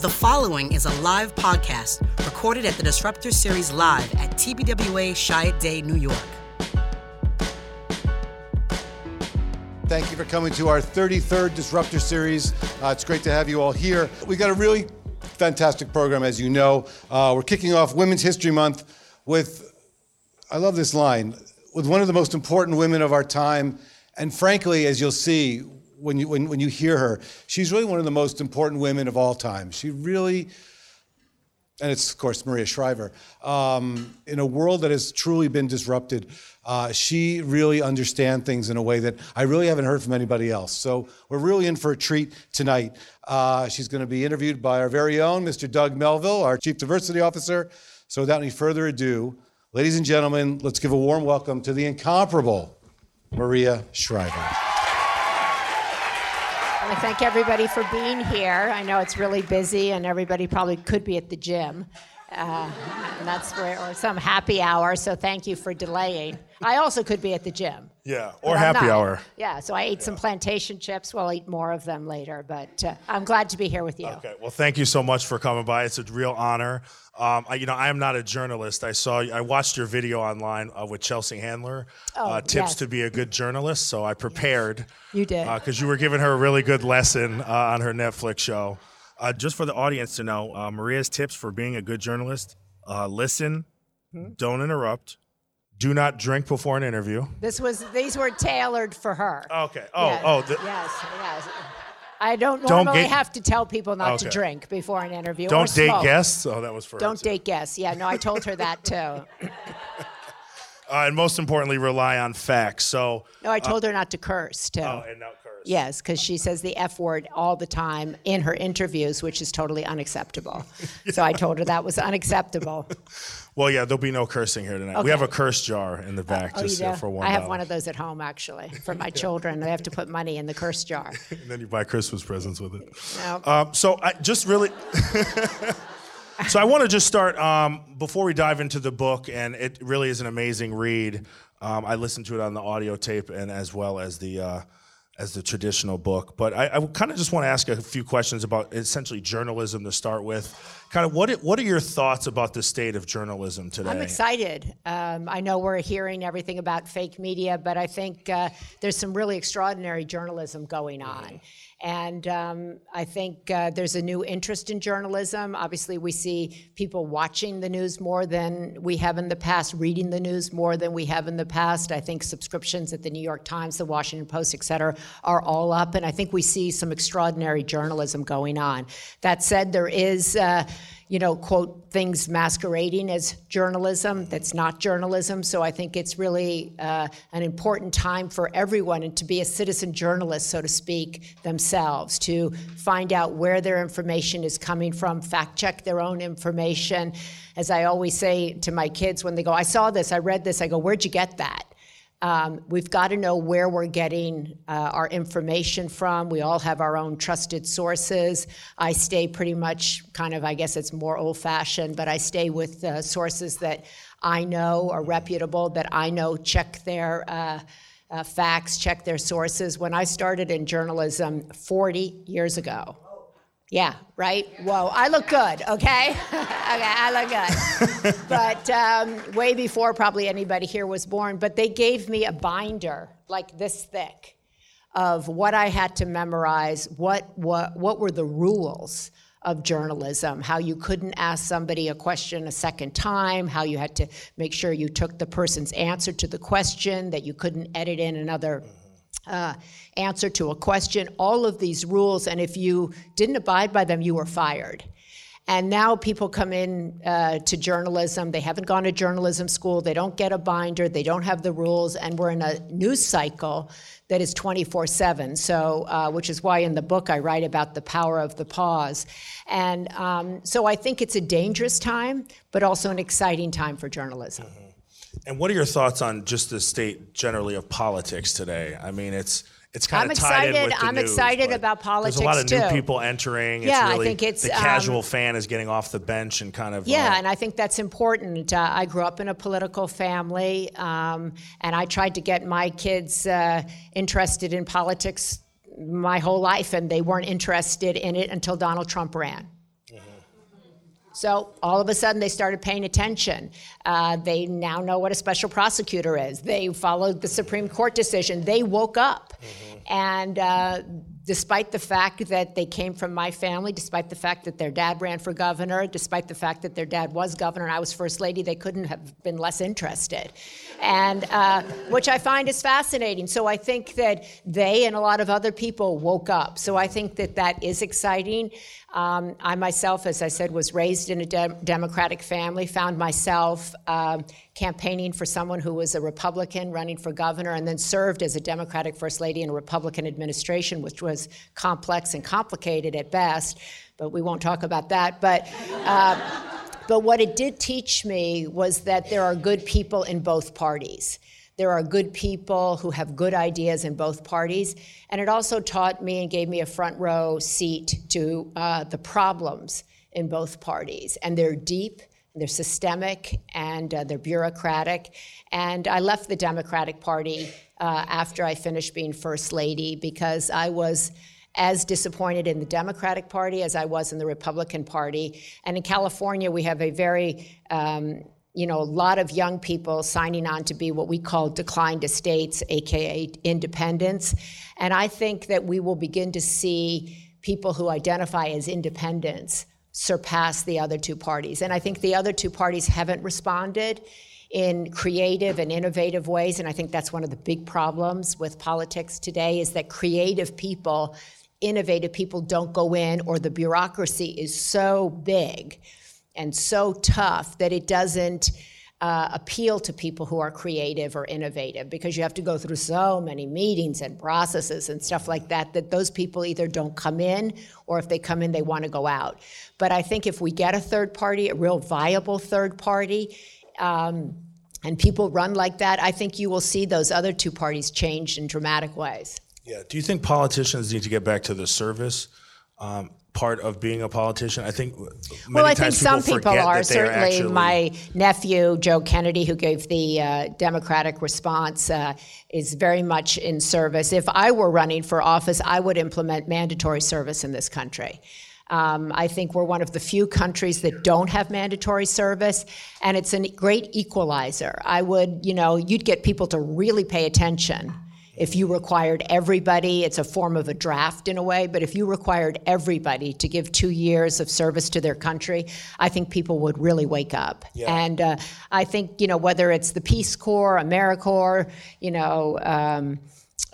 The following is a live podcast recorded at the Disruptor Series Live at TBWA Chiat Day, New York. Thank you for coming to our 33rd Disruptor Series. Uh, it's great to have you all here. We got a really fantastic program, as you know. Uh, we're kicking off Women's History Month with, I love this line, with one of the most important women of our time. And frankly, as you'll see, when you, when, when you hear her, she's really one of the most important women of all time. She really, and it's of course Maria Shriver, um, in a world that has truly been disrupted, uh, she really understands things in a way that I really haven't heard from anybody else. So we're really in for a treat tonight. Uh, she's going to be interviewed by our very own Mr. Doug Melville, our Chief Diversity Officer. So without any further ado, ladies and gentlemen, let's give a warm welcome to the incomparable Maria Shriver. I thank everybody for being here. I know it's really busy, and everybody probably could be at the gym. Uh, and that's where, or some happy hour. So thank you for delaying. I also could be at the gym. Yeah, or happy not. hour. Yeah, so I ate some plantation chips. Well, eat more of them later, but uh, I'm glad to be here with you. Okay, well, thank you so much for coming by. It's a real honor. Um, I, you know, I am not a journalist. I saw, I watched your video online uh, with Chelsea Handler, Oh, uh, tips yes. to be a good journalist. So I prepared. You did. because you were giving her a really good lesson uh, on her Netflix show. Uh, just for the audience to know, uh, Maria's tips for being a good journalist: uh, listen, Hmm? don't interrupt, do not drink before an interview. This was these were tailored for her. Okay. Oh, Yes, oh, the, yes, yes. I don't Don't normally get- have to tell people not to drink before an interview. don't date smoke. guests. Oh, that was for Don't date guests. Yeah, no, I told her that too. Uh, and most importantly, rely on facts. So, No, I told her not to curse too. oh, and not curse. Yes, because she says the F word all the time in her interviews, which is totally unacceptable. So I told her that was unacceptable. Well, yeah, there'll be no cursing here tonight. We have a curse jar in the back Oh, just uh, do? for one. I have one of those at home actually for my children. They have to put money in the curse jar. And then you buy Christmas presents with it. Um, so I just really. so I want to just start um, before we dive into the book, and it really is an amazing read. Um, I listened to it on the audio tape and as well as the. Uh, as the traditional book, but I, I kind of just want to ask a few questions about essentially journalism to start with. Kind of what what are your thoughts about the state of journalism today? I'm excited. Um, I know we're hearing everything about fake media, but I think uh, there's some really extraordinary journalism going on. And um, I think uh, there's a new interest in journalism. Obviously, we see people watching the news more than we have in the past, reading the news more than we have in the past. I think subscriptions at the New York Times, the Washington Post, et cetera, are all up. And I think we see some extraordinary journalism going on. That said, there is. Uh, you know, quote, things masquerading as journalism that's not journalism. So I think it's really uh, an important time for everyone and to be a citizen journalist, so to speak, themselves, to find out where their information is coming from, fact check their own information. As I always say to my kids when they go, I saw this, I read this, I go, where'd you get that? Um, we've got to know where we're getting uh, our information from. We all have our own trusted sources. I stay pretty much kind of, I guess it's more old fashioned, but I stay with uh, sources that I know are reputable, that I know check their. Uh, uh, facts, check their sources. When I started in journalism 40 years ago, yeah, right? Whoa, I look good, okay? okay, I look good. but um, way before probably anybody here was born, but they gave me a binder like this thick of what I had to memorize, what, what, what were the rules of journalism, how you couldn't ask somebody a question a second time, how you had to make sure you took the person's answer to the question, that you couldn't edit in another uh, answer to a question, all of these rules, and if you didn't abide by them, you were fired. And now people come in uh, to journalism. They haven't gone to journalism school. They don't get a binder. They don't have the rules. And we're in a news cycle that is 24 7. So, uh, which is why in the book I write about the power of the pause. And um, so I think it's a dangerous time, but also an exciting time for journalism. And what are your thoughts on just the state generally of politics today? I mean, it's it's kind I'm of tied in excited- with the I'm news, excited about There's a lot of politics, new people entering. It's Yeah, I really, think it's, the um, casual fan is getting off the bench and kind of Yeah, uh, and I think that's important. Uh, I grew up in a political family, um, and I tried to get my kids uh, interested in politics my whole life, and they weren't interested in it until Donald Trump ran. So all of a sudden, they started paying attention. Uh, they now know what a special prosecutor is. They followed the Supreme Court decision. They woke up. Mm-hmm. And uh, despite the fact that they came from my family, despite the fact that their dad ran for governor, despite the fact that their dad was governor and I was first lady, they couldn't have been less interested. And uh, which I find is fascinating. So I think that they and a lot of other people woke up. So I think that that is exciting. Um, I myself, as I said, was raised in a de- Democratic family, found myself um, campaigning for someone who was a Republican running for governor, and then served as a Democratic First Lady in a Republican administration, which was complex and complicated at best, but we won't talk about that. But uh, but what it did teach me was that there are good people in both parties. There are good people who have good ideas in both parties. And it also taught me and gave me a front row seat to uh, the problems in both parties. And they're deep, they're systemic, and uh, they're bureaucratic. And I left the Democratic Party uh, after I finished being First Lady because I was as disappointed in the Democratic Party as I was in the Republican Party. And in California, we have a very um, you know, a lot of young people signing on to be what we call decline to states, aka independents. And I think that we will begin to see people who identify as independents surpass the other two parties. And I think the other two parties haven't responded in creative and innovative ways. And I think that's one of the big problems with politics today is that creative people, innovative people don't go in, or the bureaucracy is so big and so tough that it doesn't uh, appeal to people who are creative or innovative because you have to go through so many meetings and processes and stuff like that that those people either don't come in or if they come in they want to go out. But i think if we get a third party a real viable third party um, and people run like that i think you will see those other two parties change in dramatic ways. Yeah do you think politicians need to get back to the service? Um, part of being a politician? I think well, I think some people are. Certainly, actually... my nephew Joe Kennedy, who gave the uh, Democratic response, uh, is very much in service. If I were running for office, I would implement mandatory service in this country. Um, I think we're one of the few countries that don't have mandatory service, and it's a great equalizer. I would, you know, you'd get people to really pay attention if you required everybody, it's a form of a draft in a way, but if you required everybody to give two years of service to their country, I think people would really wake up. Yeah. And uh, I think, you know, whether it's the Peace Corps, AmeriCorps, you know, um,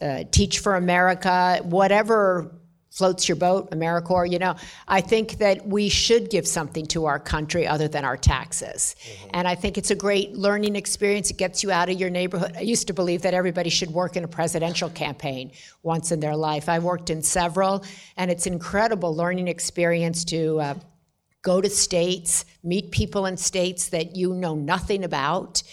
uh, Teach for America, whatever floats your boat, AmeriCorps, you know, I think that we should give something to our country other than our taxes. Mm-hmm. And I think it's a great learning experience. It gets you out of your neighborhood. I used to believe that everybody should work in a presidential campaign once in their life. I worked in several, and it's an incredible learning experience to uh, go to states, meet people in states that you know nothing about.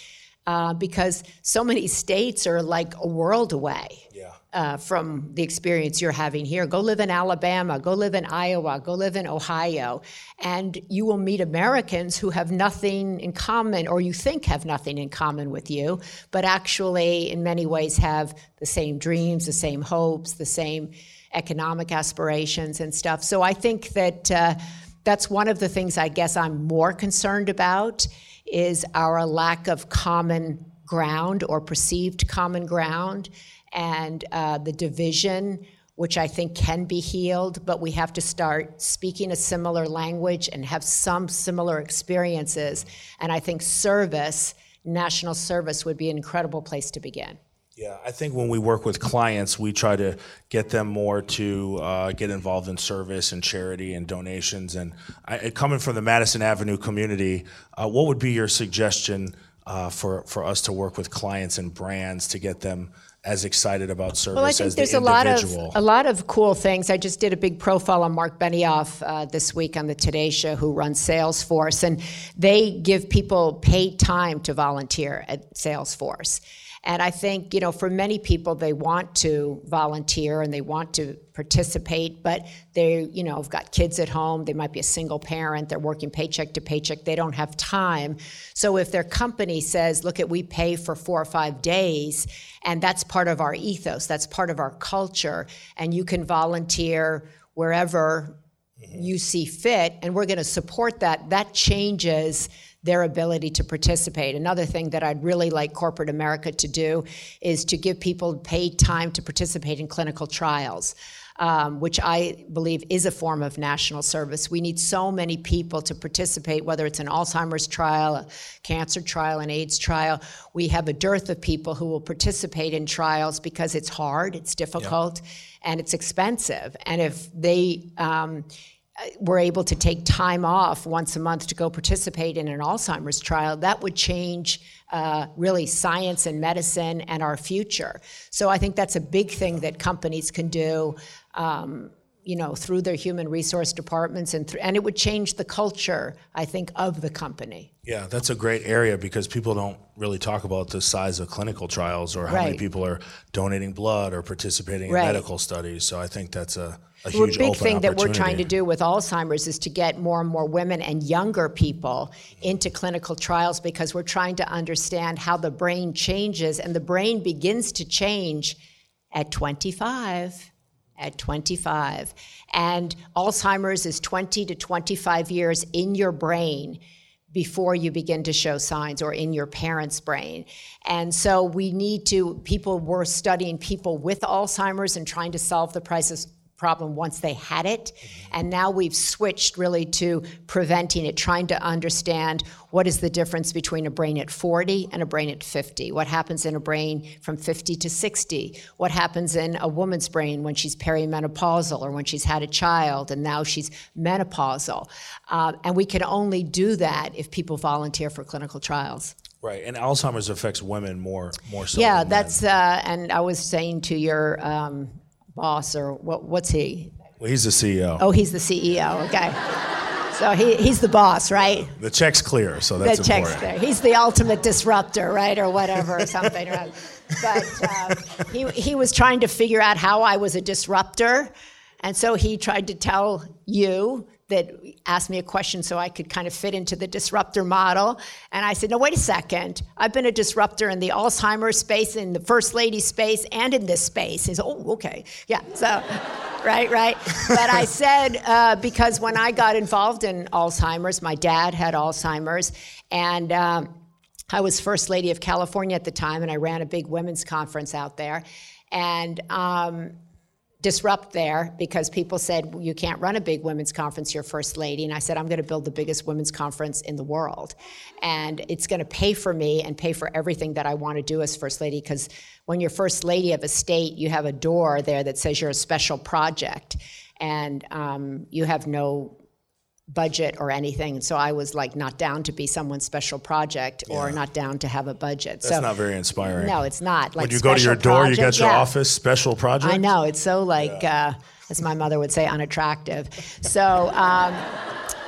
Uh, because so many states are like a world away. Yeah uh, from the experience you're having here. Go live in Alabama, go live in Iowa, go live in Ohio, and you will meet Americans who have nothing in common, or you think have nothing in common with you, but actually, in many ways, have the same dreams, the same hopes, the same economic aspirations and stuff. So I think that uh, that's one of the things I guess I'm more concerned about is our lack of common ground or perceived common ground and uh, the division, which I think can be healed, but we have to start speaking a similar language and have some similar experiences. And I think service, national service, would be an incredible place to begin. Yeah, I think when we work with clients, we try to get them more to uh, get involved in service and charity and donations. And I, coming from the Madison Avenue community, uh, what would be your suggestion uh, for for us to work with clients and brands to get them as excited about service well, I think as there's the a lot of a lot of cool things. I just did a big profile on Mark Benioff uh, this week on the Today Show, who runs Salesforce, and they give people paid time to volunteer at Salesforce. And I think, you know, for many people, they want to volunteer and they want to participate, but they, you know, have got kids at home. They might be a single parent. They're working paycheck to paycheck. They don't have time. So if their company says, look at, we pay for four or five days, and that's part of our ethos, that's part of our culture, and you can volunteer wherever mm-hmm. you see fit, and we're going to support that. That changes their ability to participate. Another thing that I'd really like corporate America to do is to give people paid time to participate in clinical trials. Um, which I believe is a form of national service. We need so many people to participate, whether it's an Alzheimer's trial, a cancer trial, an AIDS trial. We have a dearth of people who will participate in trials because it's hard, it's difficult, and it's expensive. And if they um, were able to take time off once a month to go participate in an Alzheimer's trial, that would change uh, really science and medicine and our future. So I think that's a big thing that companies can do. Um, you know, through their human resource departments, and th- and it would change the culture, I think, of the company. Yeah, that's a great area because people don't really talk about the size of clinical trials or how many people are donating blood or participating in Right. medical studies. So I think that's a, a Well, huge big thing that we're trying to do with Alzheimer's is to get more and more women and younger people into clinical trials because we're trying to understand how the brain changes, and the brain begins to change at 25. At 25. And Alzheimer's is 20 to 25 years in your brain before you begin to show signs or in your parents' brain. And so we need to, people were studying people with Alzheimer's and trying to solve the crisis problem once they had it. And now we've switched really to preventing it, trying to understand what is the difference between a brain at 40 and a brain at 50. What happens in a brain from 50 to 60? What happens in a woman's brain when she's perimenopausal or when she's had a child and now she's menopausal? Uh, and we can only do that if people volunteer for clinical trials. Right, and Alzheimer's affects women more more so. Yeah, that's, uh, and I was saying to your um, boss, or what, what's he? Well, he's the CEO. Oh, he's the CEO. Okay. So he, he's the boss, right? The check's clear, so that's the check's important. there. He's the ultimate disruptor, right, or whatever, or something. right? But uh, he he was trying to figure out how I was a disruptor, and so he tried to tell you that asked me a question so I could kind of fit into the disruptor model. And I said, no, wait a second. I've been a disruptor in the Alzheimer's space, in the First Lady space, and in this space. He said, oh, okay. Yeah, so, right, right. But I said, uh, because when I got involved in Alzheimer's, my dad had Alzheimer's, and um, I was First Lady of California at the time, and I ran a big women's conference out there. And um, disrupt there because people said you can't run a big women's conference you're first lady. And i said i'm going to build the biggest women's conference in the world. And it's going to pay for me and pay for everything that i want to do as first lady because when you're first lady of a state you have a door there that says you're a special project. And um, you have no budget or anything and so i was like not down to be someone's special project or not down to have a budget That's so not very inspiring. no it's not like when you go to your door, you got your yeah. office special project. I know it's so like, uh, as my mother would say, unattractive. So, um,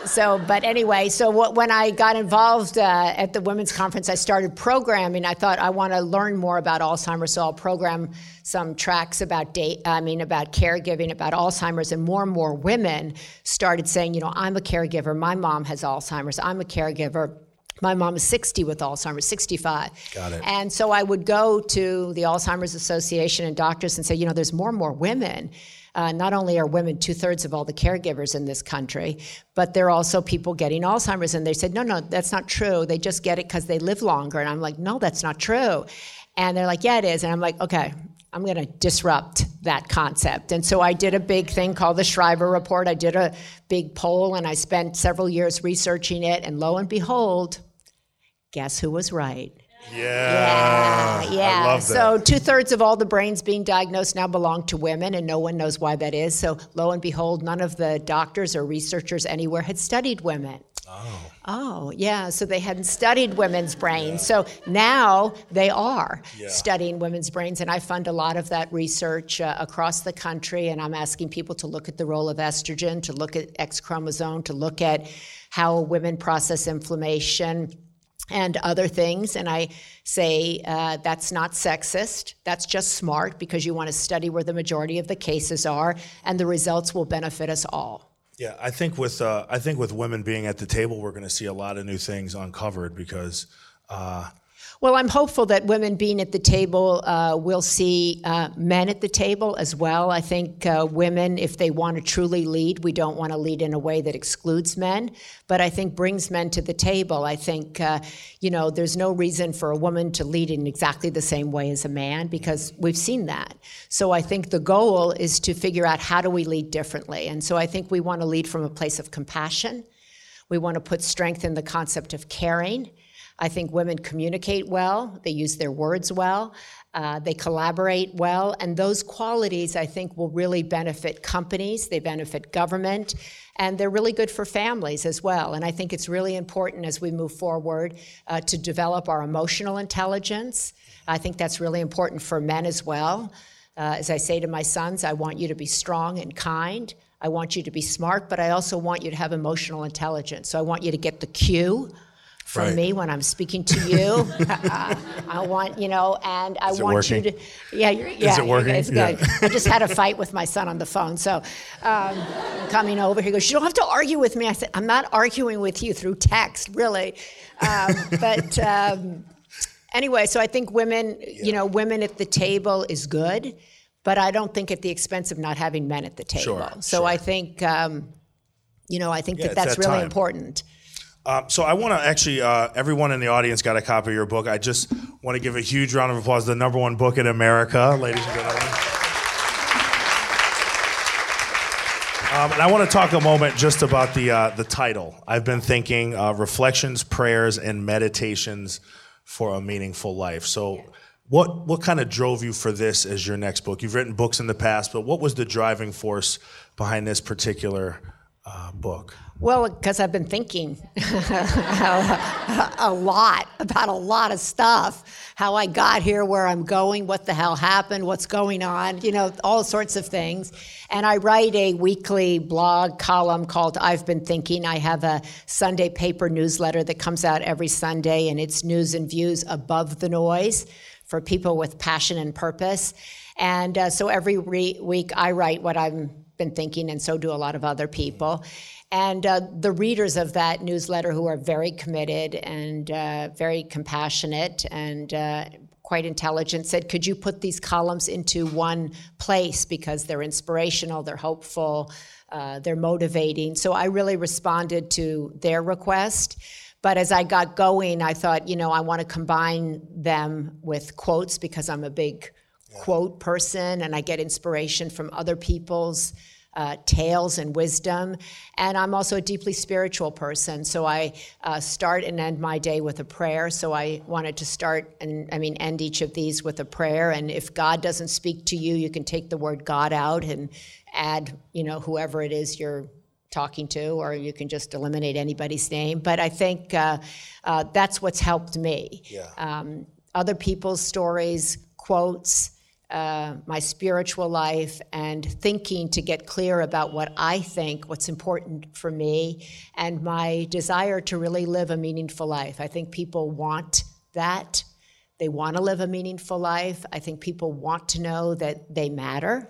so, but anyway, so what, when I got involved uh, at the women's conference, I started programming. I thought I want to learn more about Alzheimer's, so I'll program some tracks about date. I mean, about caregiving, about Alzheimer's, and more and more women started saying, you know, I'm a caregiver. My mom has Alzheimer's. I'm a caregiver. My mom is 60 with Alzheimer's, 65. Got it. And so I would go to the Alzheimer's Association and doctors and say, you know, there's more and more women. Uh, not only are women two thirds of all the caregivers in this country, but there are also people getting Alzheimer's. And they said, no, no, that's not true. They just get it because they live longer. And I'm like, no, that's not true. And they're like, yeah, it is. And I'm like, okay, I'm going to disrupt that concept. And so I did a big thing called the Shriver Report. I did a big poll and I spent several years researching it. And lo and behold, guess who was right? Yeah, Yeah, yeah. So two thirds of all the brains being diagnosed now belong to women, and no one knows why that is. So lo and behold, none of the doctors or researchers anywhere had studied women. Oh. Oh, yeah. So they hadn't studied women's brains. So now they are studying women's brains. And I fund a lot of that research uh, across the country. And I'm asking people to look at the role of estrogen, to look at X chromosome, to look at how women process inflammation and other things. And I say uh, that's not sexist. That's just smart because you want to study where the majority of the cases are, and the results will benefit us all. Yeah, I think with uh, I think with women being at the table, we're going to see a lot of new things uncovered because uh, Well, I'm hopeful that women being at the table uh, will see uh, men at the table as well. I think uh, women, if they want to truly lead, we don't want to lead in a way that excludes men, but I think brings men to the table. I think, uh, you know, there's no reason for a woman to lead in exactly the same way as a man because we've seen that. So I think the goal is to figure out how do we lead differently. And so I think we want to lead from a place of compassion. We want to put strength in the concept of caring I think women communicate well, they use their words well, uh, they collaborate well, and those qualities I think will really benefit companies, they benefit government, and they're really good for families as well. And I think it's really important as we move forward uh, to develop our emotional intelligence. I think that's really important for men as well. Uh, as I say to my sons, I want you to be strong and kind. I want you to be smart, but I also want you to have emotional intelligence. So I want you to get the cue from right. me when I'm speaking to you. uh, I want, you know, and I want working? you to, yeah, you're, yeah. Is it working? It's good. Yeah. I just had a fight with my son on the phone. So um, coming over, he goes, You don't have to argue with me. I said, I'm not arguing with you through text, really. Um, but um, anyway, so I think women, yeah. you know, women at the table is good, but I don't think at the expense of not having men at the table. Sure, so sure. I think, um, you know, I think yeah, that that's that really important. Um, so I want to actually, uh, everyone in the audience got a copy of your book. I just want to give a huge round of applause. The number one book in America, ladies and gentlemen. Um, and I want to talk a moment just about the uh, the title. I've been thinking uh, reflections, prayers, and meditations for a meaningful life. So, what what kind of drove you for this as your next book? You've written books in the past, but what was the driving force behind this particular uh, book? Well, because I've been thinking a lot about a lot of stuff. How I got here, where I'm going, what the hell happened, what's going on, you know, all sorts of things. And I write a weekly blog column called I've Been Thinking. I have a Sunday paper newsletter that comes out every Sunday, and it's news and views above the noise for people with passion and purpose. And uh, so every re- week I write what I've been thinking, and so do a lot of other people. And uh, the readers of that newsletter, who are very committed and uh, very compassionate and uh, quite intelligent, said, Could you put these columns into one place because they're inspirational, they're hopeful, uh, they're motivating? So I really responded to their request. But as I got going, I thought, you know, I want to combine them with quotes because I'm a big yeah. quote person and I get inspiration from other people's uh, tales and wisdom. And I'm also a deeply spiritual person, so I uh, start and end my day with a prayer. So I wanted to start and, I mean, end each of these with a prayer. And if God doesn't speak to you, you can take the word God out and add, you know, whoever it is you're talking to, or you can just eliminate anybody's name. But I think uh, uh, that's what's helped me. Yeah. Um, other people's stories, quotes, uh, my spiritual life and thinking to get clear about what I think, what's important for me, and my desire to really live a meaningful life. I think people want that. They want to live a meaningful life. I think people want to know that they matter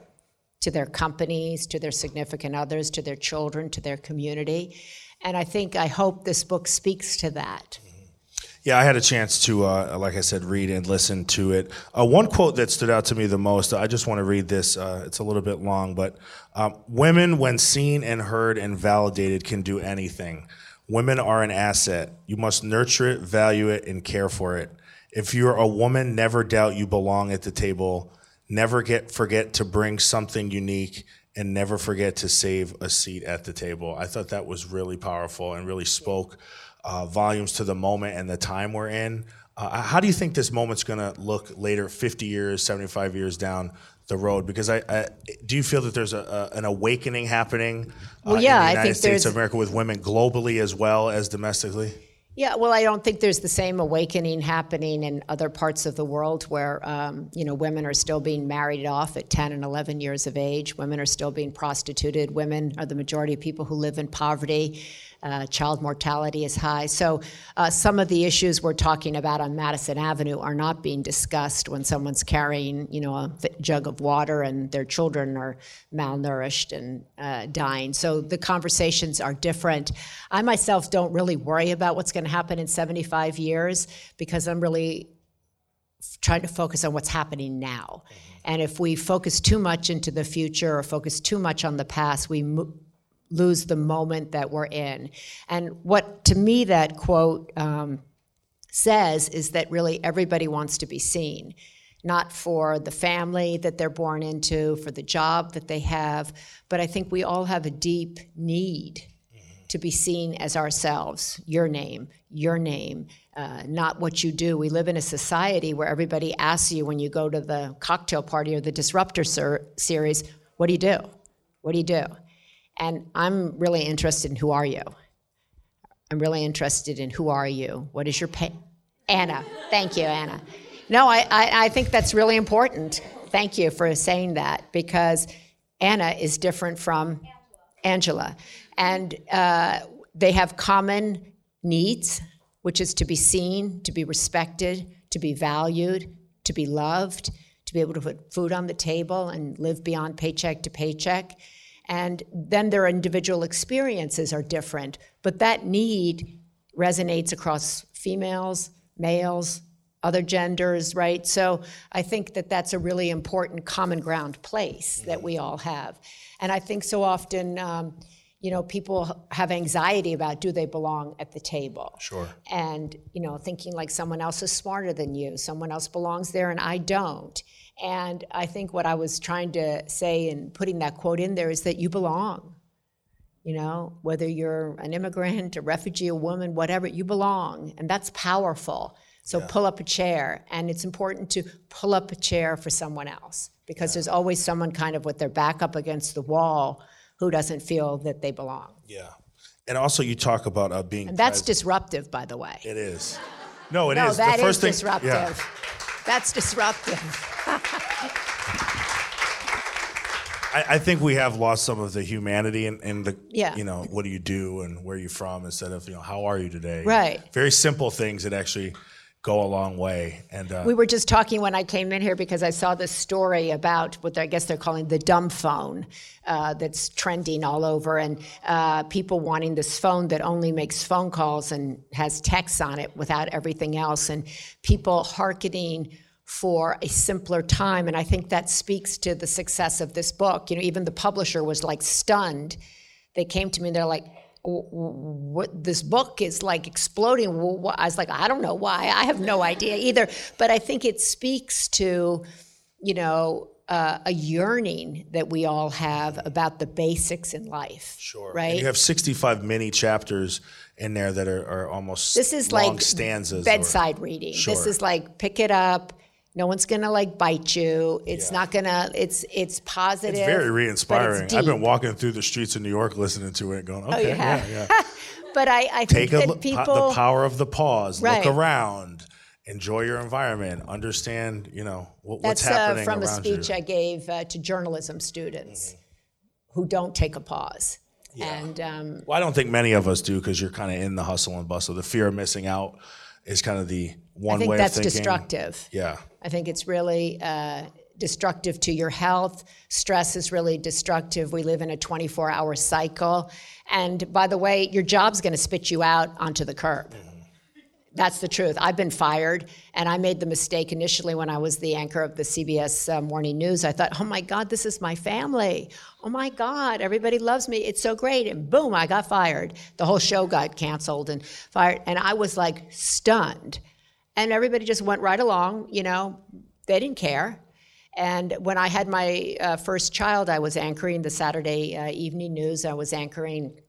to their companies, to their significant others, to their children, to their community. And I think, I hope this book speaks to that. Yeah, I had a chance to, uh, like I said, read and listen to it. Uh, one quote that stood out to me the most, I just want to read this. Uh, it's a little bit long, but um, women, when seen and heard and validated, can do anything. Women are an asset. You must nurture it, value it, and care for it. If you're a woman, never doubt you belong at the table. Never get forget to bring something unique and never forget to save a seat at the table. I thought that was really powerful and really spoke uh, volumes to the moment and the time we're in. Uh, how do you think this moment's going to look later, 50 years, 75 years down the road? Because I, I do you feel that there's a, a an awakening happening uh, well, yeah, in the United I think States of America with women globally as well as domestically? Yeah, well, I don't think there's the same awakening happening in other parts of the world where, um, you know, women are still being married off at 10 and 11 years of age. Women are still being prostituted. Women are the majority of people who live in poverty. Uh, child mortality is high. So, uh, some of the issues we're talking about on Madison Avenue are not being discussed when someone's carrying, you know, a jug of water and their children are malnourished and uh, dying. So, the conversations are different. I myself don't really worry about what's going to happen in 75 years because I'm really trying to focus on what's happening now. And if we focus too much into the future or focus too much on the past, we mo- lose the moment that we're in. And what to me that quote um, says is that really everybody wants to be seen, not for the family that they're born into, for the job that they have, but I think we all have a deep need to be seen as ourselves, your name, your name, uh, not what you do. We live in a society where everybody asks you when you go to the cocktail party or the Disruptor ser- series, what do you do? What do you do? And I'm really interested in who are you? I'm really interested in who are you? What is your pain? Anna. Thank you, Anna. No, I, I, I think that's really important. Thank you for saying that because Anna is different from Angela. And uh, they have common needs, which is to be seen, to be respected, to be valued, to be loved, to be able to put food on the table and live beyond paycheck to paycheck. And then their individual experiences are different, but that need resonates across females, males, other genders, right? So I think that that's a really important common ground place that we all have. And I think so often, um, you know, people have anxiety about do they belong at the table? Sure. And, you know, thinking like someone else is smarter than you, someone else belongs there and I don't. And I think what I was trying to say in putting that quote in there is that you belong. You know, whether you're an immigrant, a refugee, a woman, whatever, you belong. And that's powerful. So yeah. pull up a chair. And it's important to pull up a chair for someone else because yeah. there's always someone kind of with their back up against the wall who doesn't feel that they belong. Yeah. And also, you talk about uh, being. And that's present. disruptive, by the way. It is. No, it no, is. That the first is thing, disruptive. Yeah. That's disruptive. I, I, think we have lost some of the humanity and, and the, yeah. you know, what do you do and where are you from instead of, you know, how are you today? Right. Very simple things that actually go a long way. And uh, we were just talking when I came in here because I saw this story about what I guess they're calling the dumb phone uh, that's trending all over, and uh, people wanting this phone that only makes phone calls and has text on it without everything else, and people hearkening for a simpler time. And I think that speaks to the success of this book. You know, even the publisher was like stunned. They came to me and they're like, what this book is like exploding. I was like, I don't know why. I have no idea either. But I think it speaks to, you know, uh, a yearning that we all have about the basics in life. Sure. Right. And you have 65 mini chapters in there that are, are almost this is long like stanzas. Bedside or, reading. Sure. This is like pick it up no one's gonna like bite you. It's Yeah. not gonna. It's it's positive. It's very re-inspiring. it's I've been walking through the streets of New York listening to it, going, "Okay, you have? yeah, yeah." But I, I Take think a, that po- the power of the pause. Right. Look around. Enjoy your environment. Understand, you know, what, what's that's uh, happening from a speech you. I gave uh, to journalism students Mm-hmm. who don't take a pause. And um, Well, I don't think many of us do because you're kind of in the hustle and bustle. The fear of missing out is kind of the one I think way that's destructive. Yeah. I think it's really uh, destructive to your health. Stress is really destructive. We live in a 24 hour cycle. And by the way, your job's going to spit you out onto the curb. That's the truth. I've been fired, and I made the mistake initially when I was the anchor of the CBS uh, Morning News. I thought, oh my God, this is my family. Oh my God, everybody loves me. It's so great. And boom, I got fired. The whole show got canceled and fired. And I was like stunned. And everybody just went right along, you know, they didn't care. And when I had my uh, first child, I was anchoring the Saturday uh, evening news. I was anchoring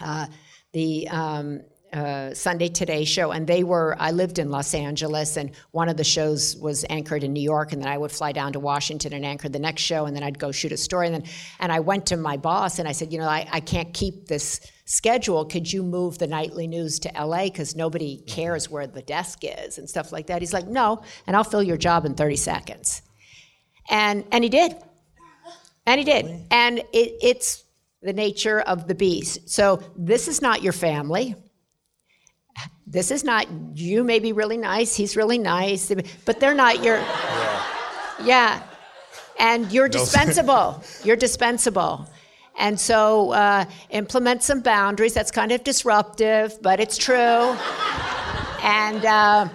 uh, the um, uh, Sunday Today show, and they were. I lived in Los Angeles, and one of the shows was anchored in New York, and then I would fly down to Washington and anchor the next show, and then I'd go shoot a story, and then and I went to my boss and I said, you know, I, I can't keep this schedule. Could you move the nightly news to LA because nobody cares where the desk is and stuff like that? He's like, no, and I'll fill your job in 30 seconds, and and he did, and he did, and it, it's the nature of the beast. So this is not your family. This is not you. May be really nice. He's really nice, but they're not your. Yeah. yeah. And you're dispensable. you're dispensable. And so uh, implement some boundaries. That's kind of disruptive, but it's true. and, uh,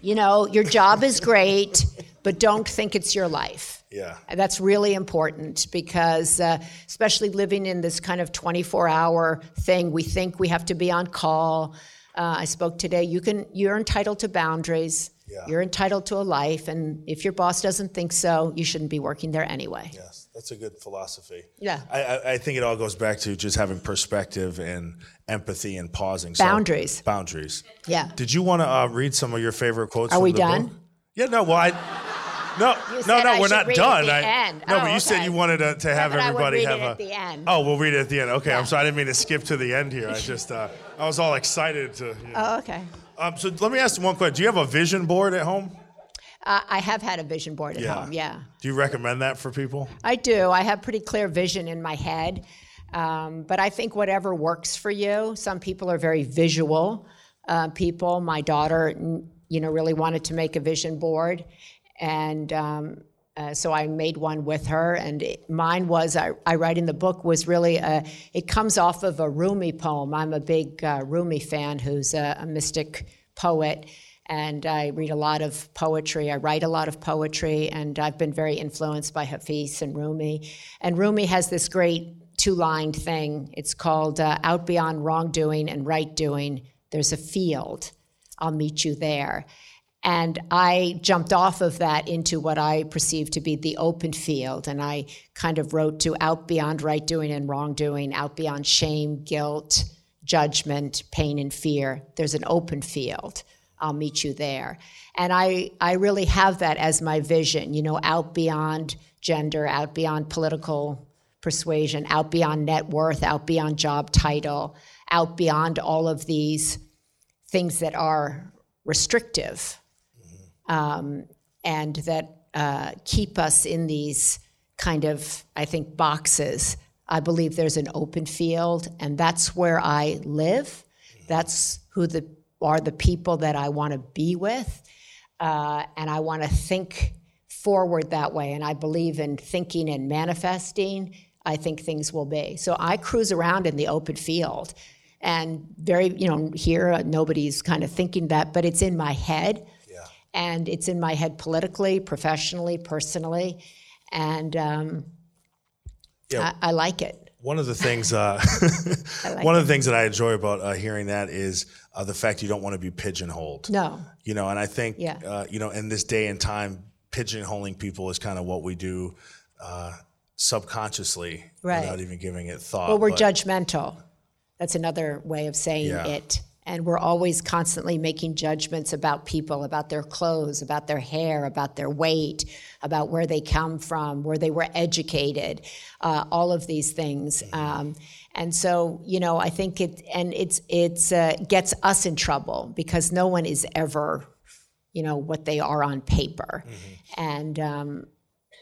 you know, your job is great, but don't think it's your life. Yeah. That's really important because, uh, especially living in this kind of 24 hour thing, we think we have to be on call. Uh, I spoke today. You can. You're entitled to boundaries. Yeah. You're entitled to a life, and if your boss doesn't think so, you shouldn't be working there anyway. Yes, that's a good philosophy. Yeah, I, I, I think it all goes back to just having perspective and empathy and pausing. Boundaries. So, boundaries. Yeah. Did you want to uh, read some of your favorite quotes? Are we done? Book? Yeah. No. Well, I. No, no, no, I we're not done. I. No, oh, but you okay. said you wanted to, to have everybody have a. At the end. Oh, we'll read it at the end. Okay, yeah. I'm sorry. I didn't mean to skip to the end here. I just, uh, I was all excited to. You know. Oh, okay. Um, so let me ask you one question. Do you have a vision board at home? Uh, I have had a vision board at yeah. home. Yeah. Do you recommend that for people? I do. I have pretty clear vision in my head, um, but I think whatever works for you. Some people are very visual uh, people. My daughter, you know, really wanted to make a vision board, and um, uh, so I made one with her, and it, mine was I, I, write in the book was really a, it comes off of a Rumi poem. I'm a big uh, Rumi fan, who's a, a, mystic poet, and I read a lot of poetry. I write a lot of poetry, and I've been very influenced by Hafiz and Rumi. And Rumi has this great two-lined thing. It's called uh, "Out beyond wrongdoing and right doing, there's a field. I'll meet you there." And I jumped off of that into what I perceived to be the open field. And I kind of wrote to out beyond right doing and wrongdoing, out beyond shame, guilt, judgment, pain, and fear. There's an open field. I'll meet you there. And I, I really have that as my vision, you know, out beyond gender, out beyond political persuasion, out beyond net worth, out beyond job title, out beyond all of these things that are restrictive um, and that uh, keep us in these kind of, I think, boxes. I believe there's an open field, and that's where I live. That's who the are the people that I want to be with, uh, and I want to think forward that way. And I believe in thinking and manifesting. I think things will be. So I cruise around in the open field, and very, you know, here nobody's kind of thinking that, but it's in my head and it's in my head politically, professionally, personally, and um, yeah. I, I, like it. One of the things, uh, like one it. of the things that I enjoy about uh, hearing that is uh, the fact you don't want to be pigeonholed. No, you know, and I think, yeah. Uh, you know, in this day and time, pigeonholing people is kind of what we do uh, subconsciously right. without even giving it thought. Well, we're but, judgmental. That's another way of saying yeah. it and we're always constantly making judgments about people, about their clothes, about their hair, about their weight, about where they come from, where they were educated, uh, all of these things. Um, and so, you know, I think it and it's it's uh, gets us in trouble because no one is ever, you know, what they are on paper, mm-hmm. and um,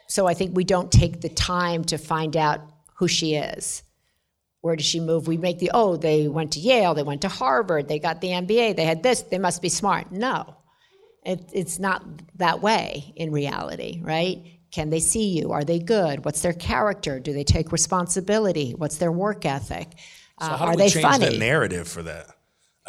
so I think we don't take the time to find out who she is where does she move? We make the, oh, they went to Yale, they went to Harvard, they got the MBA, they had this, they must be smart. No, it, it's not that way in reality, right? Can they see you? Are they good? What's their character? Do they take responsibility? What's their work ethic? So uh, how are do we they change funny? the narrative for that?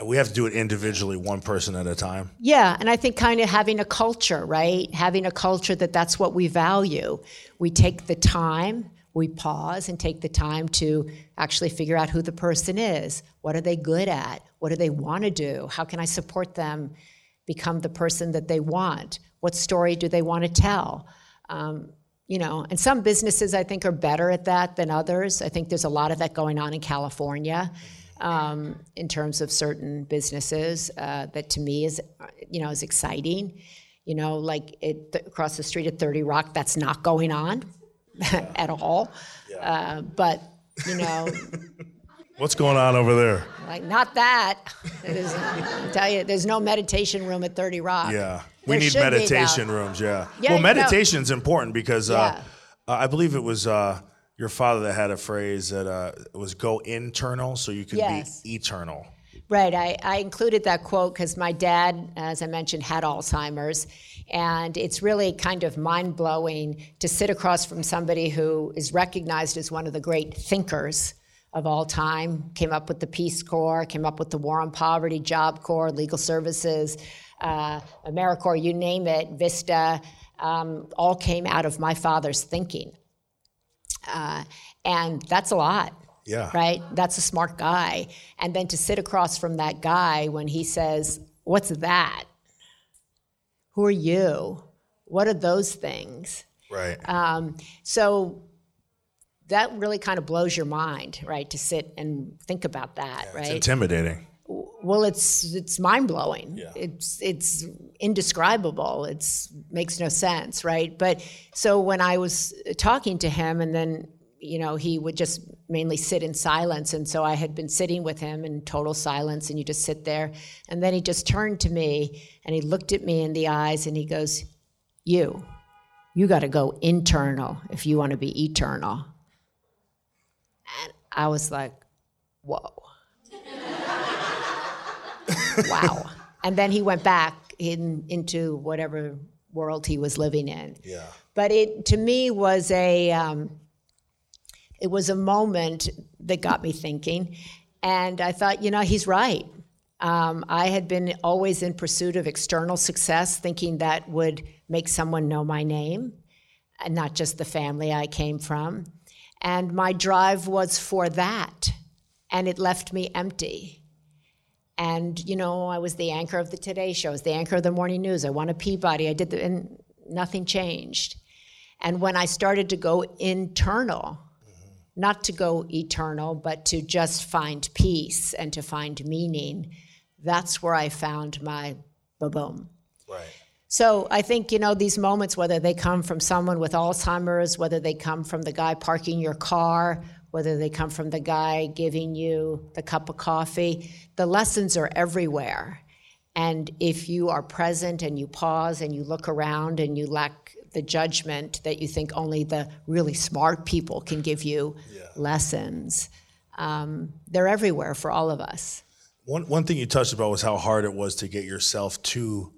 Uh, we have to do it individually, one person at a time. Yeah, and I think kind of having a culture, right? Having a culture that that's what we value. We take the time we pause and take the time to actually figure out who the person is. What are they good at? What do they want to do? How can I support them become the person that they want? What story do they want to tell? Um, you know, and some businesses I think are better at that than others. I think there's a lot of that going on in California. Um, in terms of certain businesses, uh, that to me is, you know, is exciting. You know, like it, across the street at 30 Rock, that's not going on yeah. at all. Yeah. Uh, but you know, what's going on over there? Like not that. I tell you, there's no meditation room at Thirty Rock. Yeah, we need meditation rooms. Yeah. yeah well, meditation's no. important because uh, uh, I believe it was. Uh, your father that had a phrase that uh, was go internal so you could Yes. be eternal. Right. I, I included that quote because my dad, as I mentioned, had Alzheimer's. And it's really kind of mind blowing to sit across from somebody who is recognized as one of the great thinkers of all time, came up with the Peace Corps, came up with the War on Poverty, Job Corps, Legal Services, uh, AmeriCorps, you name it, Vista, um, all came out of my father's thinking. Uh, and that's a lot Yeah. right? That's a smart guy. And then to sit across from that guy when he says, What's that? Who are you? What are those things? Right. Um, so that really kind of blows your mind, right? To sit and think about that, It's right? It's intimidating. well, it's it's mind blowing. Yeah. It's it's indescribable. It's makes no sense, right? But so when I was talking to him, and then you know he would just mainly sit in silence, and so I had been sitting with him in total silence, and you just sit there, and then he just turned to me and he looked at me in the eyes, and he goes, "You, you got to go internal if you want to be eternal." And I was like, "Whoa." wow. And then he went back in, into whatever world he was living in. Yeah. But it to me was a um, it was a moment that got me thinking, and I thought, you know, he's right. Um, I had been always in pursuit of external success, thinking that would make someone know my name, and not just the family I came from. And my drive was for that, and it left me empty. And you know, I was the anchor of the Today Show, I was the anchor of the Morning News. I won a Peabody. I did, the, and nothing changed. And when I started to go internal, not to go eternal, but to just find peace and to find meaning, that's where I found my boom. Right. So I think, you know, these moments, whether they come from someone with Alzheimer's, whether they come from the guy parking your car, whether they come from the guy giving you the cup of coffee, the lessons are everywhere. And if you are present and you pause and you look around and you lack the judgment that you think only the really smart people can give you lessons, um, they're everywhere for all of us. One one thing you touched about was how hard it was to get yourself to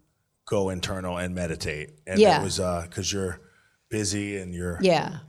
go internal and meditate, and Yeah. it was because you're busy and you're Yeah.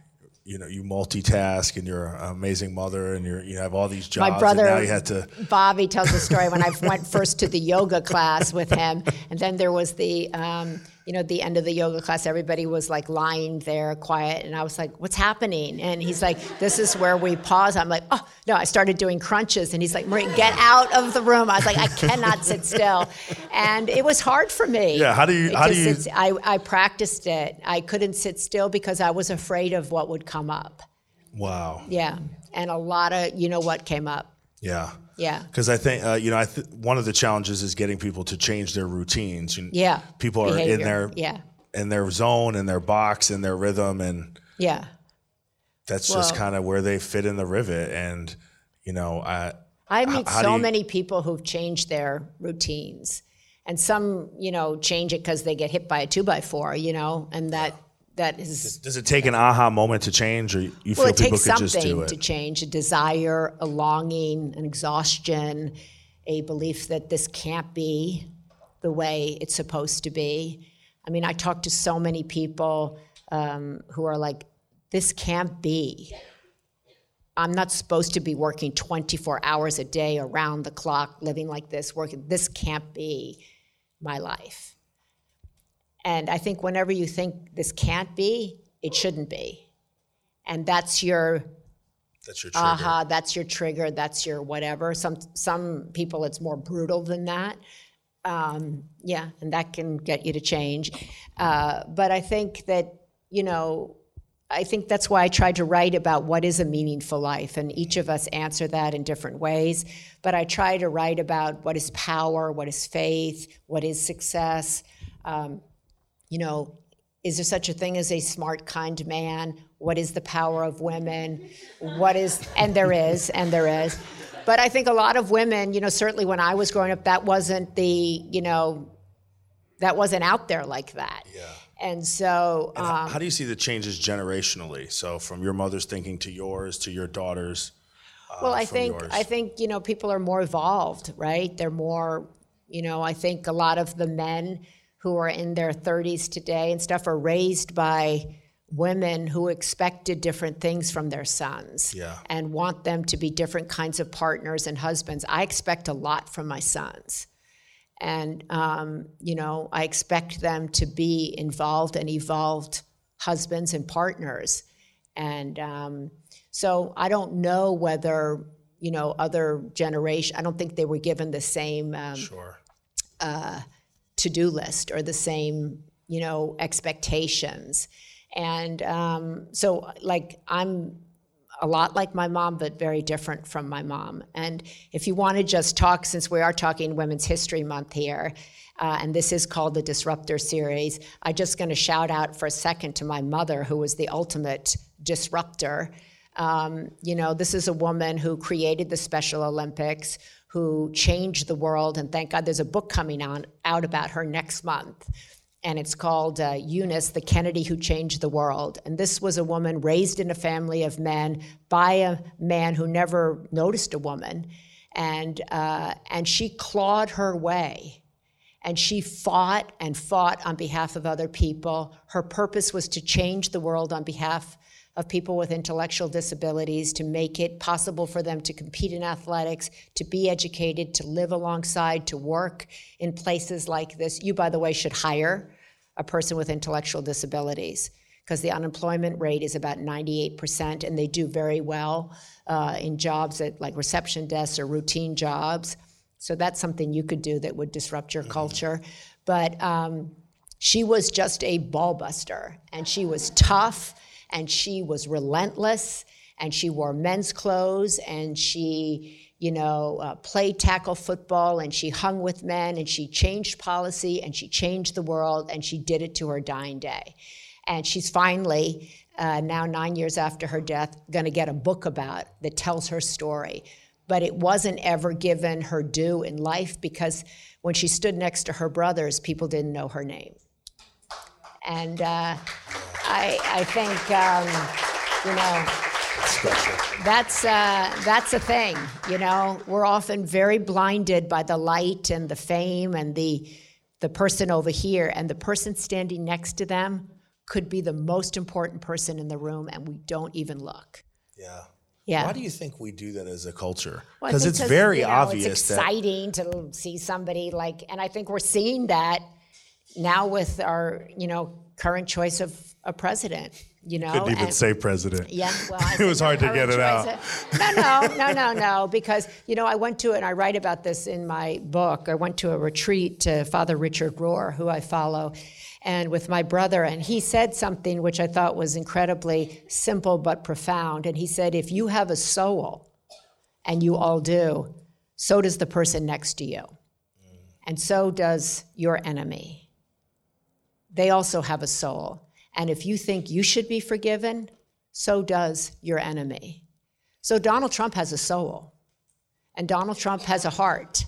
you know you multitask and you're an amazing mother and you're you have all these jobs. My brother, and now you had to Bobby tells the story when I went first to the yoga class with him, and then there was the, um, you know, at the end of the yoga class. Everybody was like lying there, quiet, and I was like, "What's happening?" And he's like, "This is where we pause." I'm like, "Oh no!" I started doing crunches, and he's like, "Marie, get out of the room." I was like, "I cannot sit still," and it was hard for me. Yeah, how do you- how do you- sit- I, I practiced it. I couldn't sit still because I was afraid of what would come up. wow Yeah, and a lot of you know what came up. yeah Yeah. because I think uh, you know I th- one of the challenges is getting people to change their routines. You- Yeah. people are in their Yeah. in their zone, in their box, in their rhythm, and Yeah. that's just kind of where they fit in the rivet. And you know, I I H- meet how so you- many people who've changed their routines, and some, you know, change it because they get hit by a two by four, you know, and that that is does it take an aha moment to change, or you feel well, it people could just do something it? takes to change a desire, a longing, an exhaustion, a belief that this can't be the way it's supposed to be. I mean, I talk to so many people um, who are like, this can't be. I'm not supposed to be working 24 hours a day around the clock, living like this, working. This can't be my life. And I think whenever you think this can't be, it shouldn't be. And that's your That's your trigger. aha, that's your trigger, that's your whatever. Some some people it's more brutal than that. Um, yeah, and that can get you to change. Uh, but I think that you know, I think that's why I tried to write about what is a meaningful life, and each of us answer that in different ways. But I try to write about what is power, what is faith, what is success. Um, you know, is there such a thing as a smart, kind man? What is the power of women? What is, and there is, and there is. But I think a lot of women, you know, certainly when I was growing up, that wasn't the, you know, that wasn't out there like that. Yeah. And so, And how- um, how do you see the changes generationally? So from your mother's thinking to yours to your daughters. well, I think yours? I think you know people are more evolved, right? They're more, you know, I think a lot of the men who are in their 30s today and stuff are raised by women who expected different things from their sons Yeah. and want them to be different kinds of partners and husbands. I expect a lot from my sons. And, um, you know, I expect them to be involved and evolved husbands and partners. And um, so I don't know whether, you know, other generation, I don't think they were given the same um, Sure. To-do list or the same you know expectations. And um, so like i'm a lot like my mom but very different from my mom. And if you want to just talk since we are talking women's history month here uh, and this is called the disruptor series i'm just going to shout out for a second to my mother who was the ultimate disruptor. Um, you know, this is a woman who created the Special Olympics, who changed the world, and thank God there's a book coming on out about her next month. And it's called uh, Eunice, the Kennedy Who Changed the World. And this was a woman raised in a family of men by a man who never noticed a woman. And, uh, and she clawed her way and she fought and fought on behalf of other people. Her purpose was to change the world on behalf of people with intellectual disabilities, to make it possible for them to compete in athletics, to be educated, to live alongside, to work in places like this. You, by the way, should hire a person with intellectual disabilities because the unemployment rate is about 98%, and they do very well uh, in jobs at like reception desks or routine jobs. So that's something you could do that would disrupt your culture. But um, she was just a ball buster, and she was tough, and she was relentless, and she wore men's clothes, and she, you know, uh, played tackle football, and she hung with men, and she changed policy, and she changed the world, and she did it to her dying day. And she's finally, uh, now nine years after her death, going to get a book about that tells her story. But it wasn't ever given her due in life because when she stood next to her brothers, people didn't know her name. And uh, I, I think, um, you know, that's uh, that's a thing. You know, we're often very blinded by the light and the fame and the the person over here, and the person standing next to them could be the most important person in the room, and we don't even look. Yeah. Yeah. Why do you think we do that as a culture? Well, Because think it's very you know, obvious It's that exciting to see somebody like, and I think we're seeing that now with our, you know, current choice of a president. You know, couldn't even and- say president. yeah, well, It was hard to get it out. of- No, no, no, no, no, because you know I went to and I write about this in my book. I went to a retreat to Father Richard Rohr, who I follow, and with my brother, and he said something which I thought was incredibly simple but profound. And he said, "If you have a soul, and you all do, so does the person next to you, and so does your enemy. They also have a soul." And if you think you should be forgiven, so does your enemy. So Donald Trump has a soul, and Donald Trump has a heart.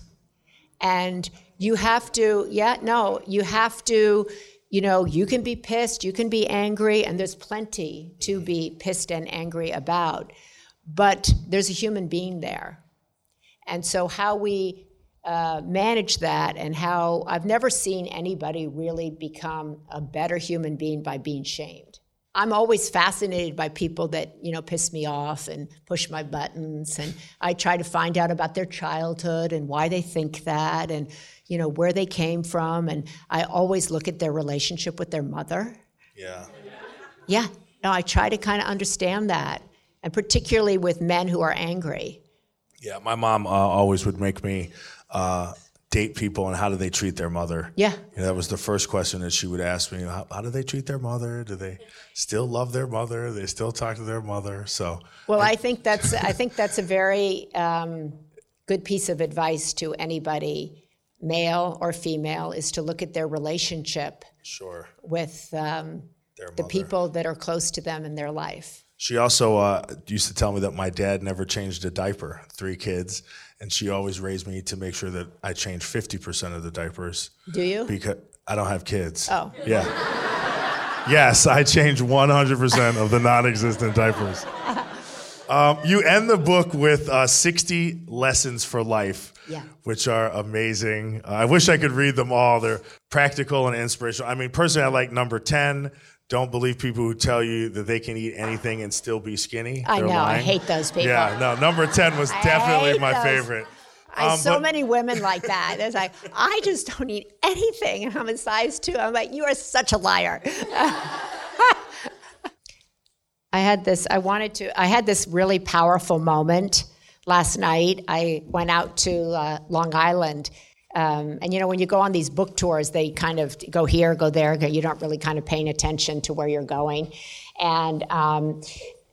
And you have to, yeah, no, you have to, you know, you can be pissed, you can be angry, and there's plenty to be pissed and angry about. But there's a human being there. And so, how we uh, manage that and how I've never seen anybody really become a better human being by being shamed. I'm always fascinated by people that you know piss me off and push my buttons, and I try to find out about their childhood and why they think that, and you know where they came from, and I always look at their relationship with their mother. Yeah. Yeah, no, I try to kind of understand that, and particularly with men who are angry. Yeah. My mom uh, always would make me uh, date people and how do they treat their mother. Yeah. You know, that was the first question that she would ask me. How, how do they treat their mother? Do they still love their mother? Do they still talk to their mother? So Well, I think that's I think that's a very um, good piece of advice to anybody, male or female, is to look at their relationship sure. with um, the people that are close to them in their life. She also uh, used to tell me that my dad never changed a diaper, three kids, and she always raised me to make sure that I change 50% of the diapers Do you? because I don't have kids. Oh. Yeah. Yes, I change 100% of the non existent diapers. Um, you end the book with uh, 60 lessons for life, Yeah. which are amazing. Uh, I wish I could read them all. They're practical and inspirational. I mean, personally, I like number 10. Don't believe people who tell you that they can eat anything and still be skinny. I They're know, I hate those people. Yeah, no, number 10 was I definitely my those. favorite. I Um, so but- many women like that. It's like, I just don't eat anything. And I'm a size two. I'm like, you are such a liar. I had this, I wanted to, I had this really powerful moment last night. I went out to uh, Long Island. Um, and you know, when you go on these book tours, they kind of go here, go there. Go, you don't really kind of paying attention to where you're going. And um,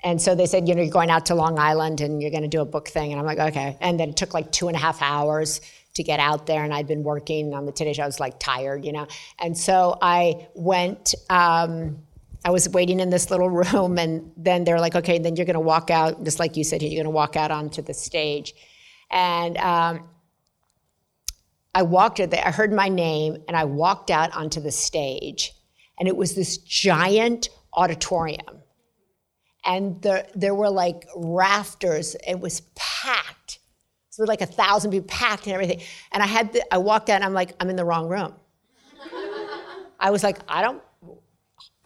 and so they said, you know, you're going out to Long Island and you're going to do a book thing. And I'm like, okay. And then it took like two and a half hours to get out there. And I'd been working on the Today Show. I was like tired, you know. And so I went. Um, I was waiting in this little room, and then they're like, okay, then you're going to walk out, just like you said, you're going to walk out onto the stage. And um, I walked there, I heard my name, and I walked out onto the stage. And it was this giant auditorium. And there, there were like rafters, it was packed. So like a thousand people packed and everything. And I had, the, I walked out, and I'm like, I'm in the wrong room. I was like, I don't,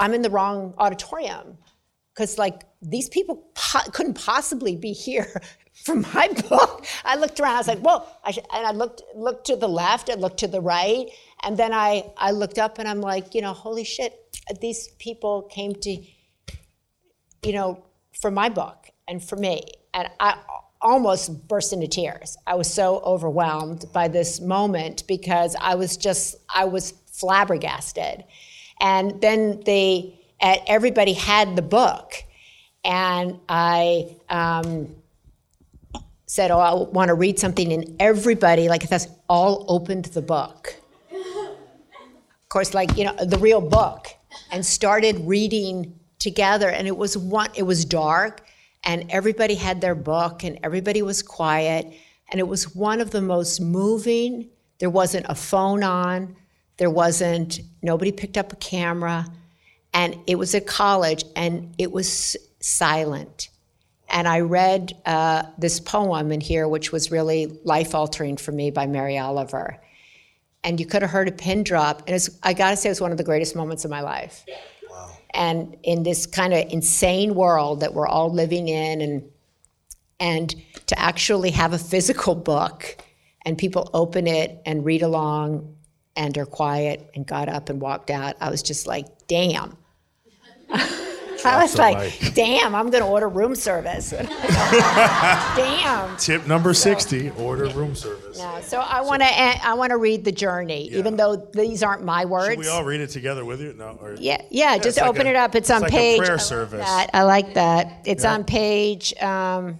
I'm in the wrong auditorium because like these people po- couldn't possibly be here for my book. I looked around. I was like, "Whoa!" I and I looked looked to the left. I looked to the right, and then I I looked up and I'm like, you know, holy shit! These people came to, you know, for my book and for me, and I almost burst into tears. I was so overwhelmed by this moment because I was just I was flabbergasted. And then they, at, everybody had the book, and I um, said, "Oh, I want to read something," and everybody, like that's all opened the book. Of course, like you know, the real book, and started reading together. And it was one. It was dark, and everybody had their book, and everybody was quiet, and it was one of the most moving. There wasn't a phone on. There wasn't, nobody picked up a camera. And it was at college and it was silent. And I read uh, this poem in here, which was really life altering for me by Mary Oliver. And you could have heard a pin drop. And it's, I gotta say, it was one of the greatest moments of my life. Wow. And in this kind of insane world that we're all living in, and, and to actually have a physical book and people open it and read along and are quiet and got up and walked out. I was just like, damn. I was like, damn, I'm going to order room service. damn. Tip number 60 order room service. No, so I want to I want to read the journey, even though these aren't my words. Should we all read it together with you? No. Or, yeah, yeah, just it's like open a- it up. It's, it's on like a page. prayer I like service. that. I like that. It's Yeah. on page um,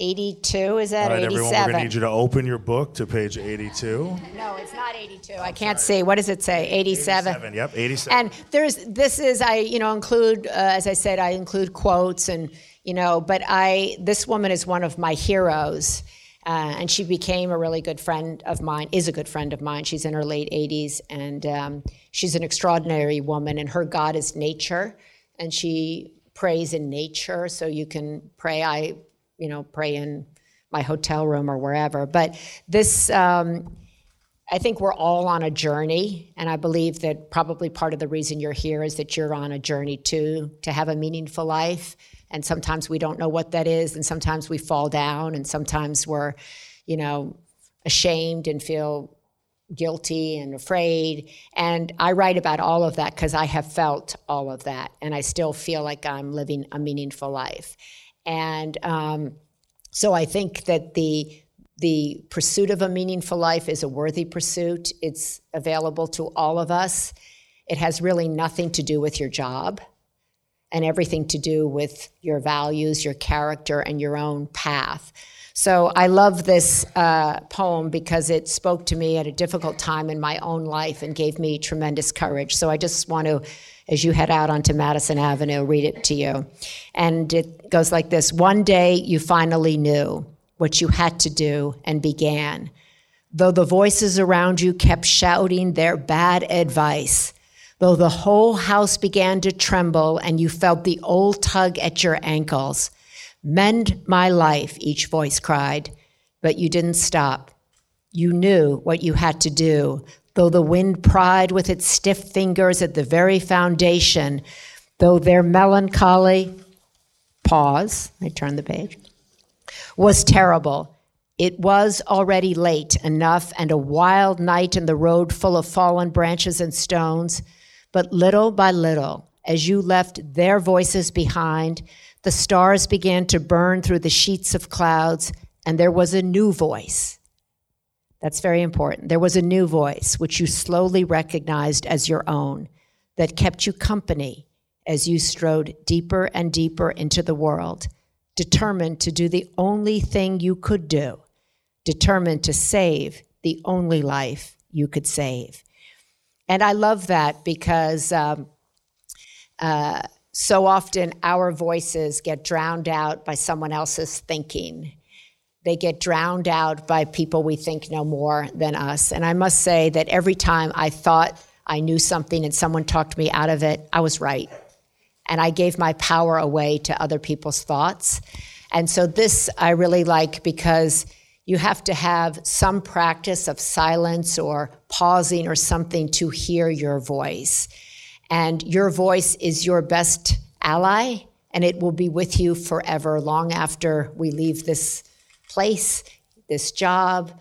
82. Is that All or right, 87? everyone, we're going to need you to open your book to page 82. No, it's not 82. I can't see. What does it say? 87. 87, Yep, 87. And there's this is I you know include uh, as I said I include quotes and you know but I this woman is one of my heroes. Uh, and she became a really good friend of mine, is a good friend of mine. She's in her late 80s, and um, she's an extraordinary woman, and her God is nature, and she prays in nature. So you can pray. I, you know, pray in my hotel room or wherever. But this, um, I think we're all on a journey, and I believe that probably part of the reason you're here is that you're on a journey too to have a meaningful life. And sometimes we don't know what that is, and sometimes we fall down, and sometimes we're, you know, ashamed and feel guilty and afraid. And I write about all of that because I have felt all of that, and I still feel like I'm living a meaningful life. And um, so I think that the the pursuit of a meaningful life is a worthy pursuit. It's available to all of us. It has really nothing to do with your job and everything to do with your values, your character, and your own path. So I love this uh, poem because it spoke to me at a difficult time in my own life and gave me tremendous courage. So I just want to, as you head out onto Madison Avenue, read it to you. And it goes like this One day you finally knew what you had to do and began. Though the voices around you kept shouting their bad advice, though the whole house began to tremble and you felt the old tug at your ankles. Mend my life, each voice cried, but you didn't stop. You knew what you had to do, though the wind pried with its stiff fingers at the very foundation, though their melancholy, pause, I turn the page, was terrible. It was already late enough and a wild night in the road full of fallen branches and stones. But little by little, as you left their voices behind, the stars began to burn through the sheets of clouds, and there was a new voice. That's very important. There was a new voice, which you slowly recognized as your own, that kept you company as you strode deeper and deeper into the world, determined to do the only thing you could do, determined to save the only life you could save. And I love that because um, uh, so often our voices get drowned out by someone else's thinking. They get drowned out by people we think know more than us. And I must say that every time I thought I knew something and someone talked me out of it, I was right. And I gave my power away to other people's thoughts. And so this I really like because you have to have some practice of silence or pausing or something to hear your voice. And your voice is your best ally, and it will be with you forever, long after we leave this place, this job,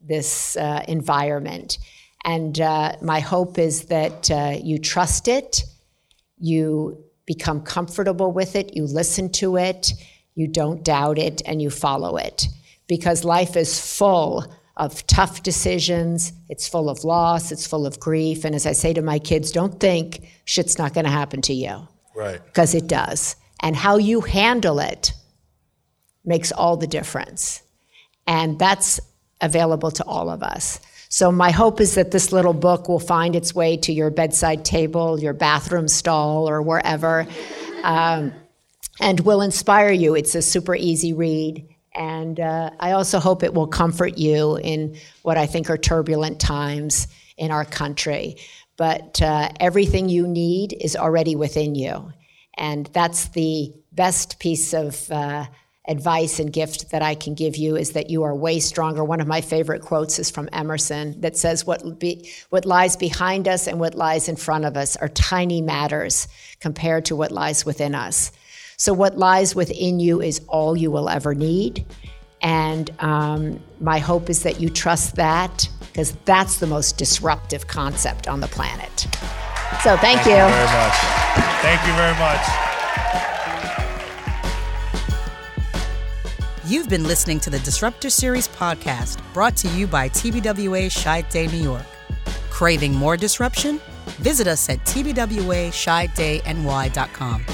this uh, environment. And uh, my hope is that uh, you trust it, you become comfortable with it, you listen to it, you don't doubt it, and you follow it because life is full of tough decisions. It's full of loss. It's full of grief. And as I say to my kids, don't think shit's not going to happen to you. Right. Because it does. And how you handle it makes all the difference. And that's available to all of us. So, my hope is that this little book will find its way to your bedside table, your bathroom stall, or wherever, um, and will inspire you. It's a super easy read. And uh, I also hope it will comfort you in what I think are turbulent times in our country. But uh, everything you need is already within you. And that's the best piece of uh, advice and gift that I can give you is that you are way stronger. One of my favorite quotes is from Emerson that says, What, be, what lies behind us and what lies in front of us are tiny matters compared to what lies within us. So, what lies within you is all you will ever need. And um, my hope is that you trust that because that's the most disruptive concept on the planet. So, thank, Thank you. you very much. Thank you very much. You've been listening to the Disruptor Series podcast brought to you by TBWA Chiat Day New York. Craving more disruption? Visit us at tbwachiatdayny.com.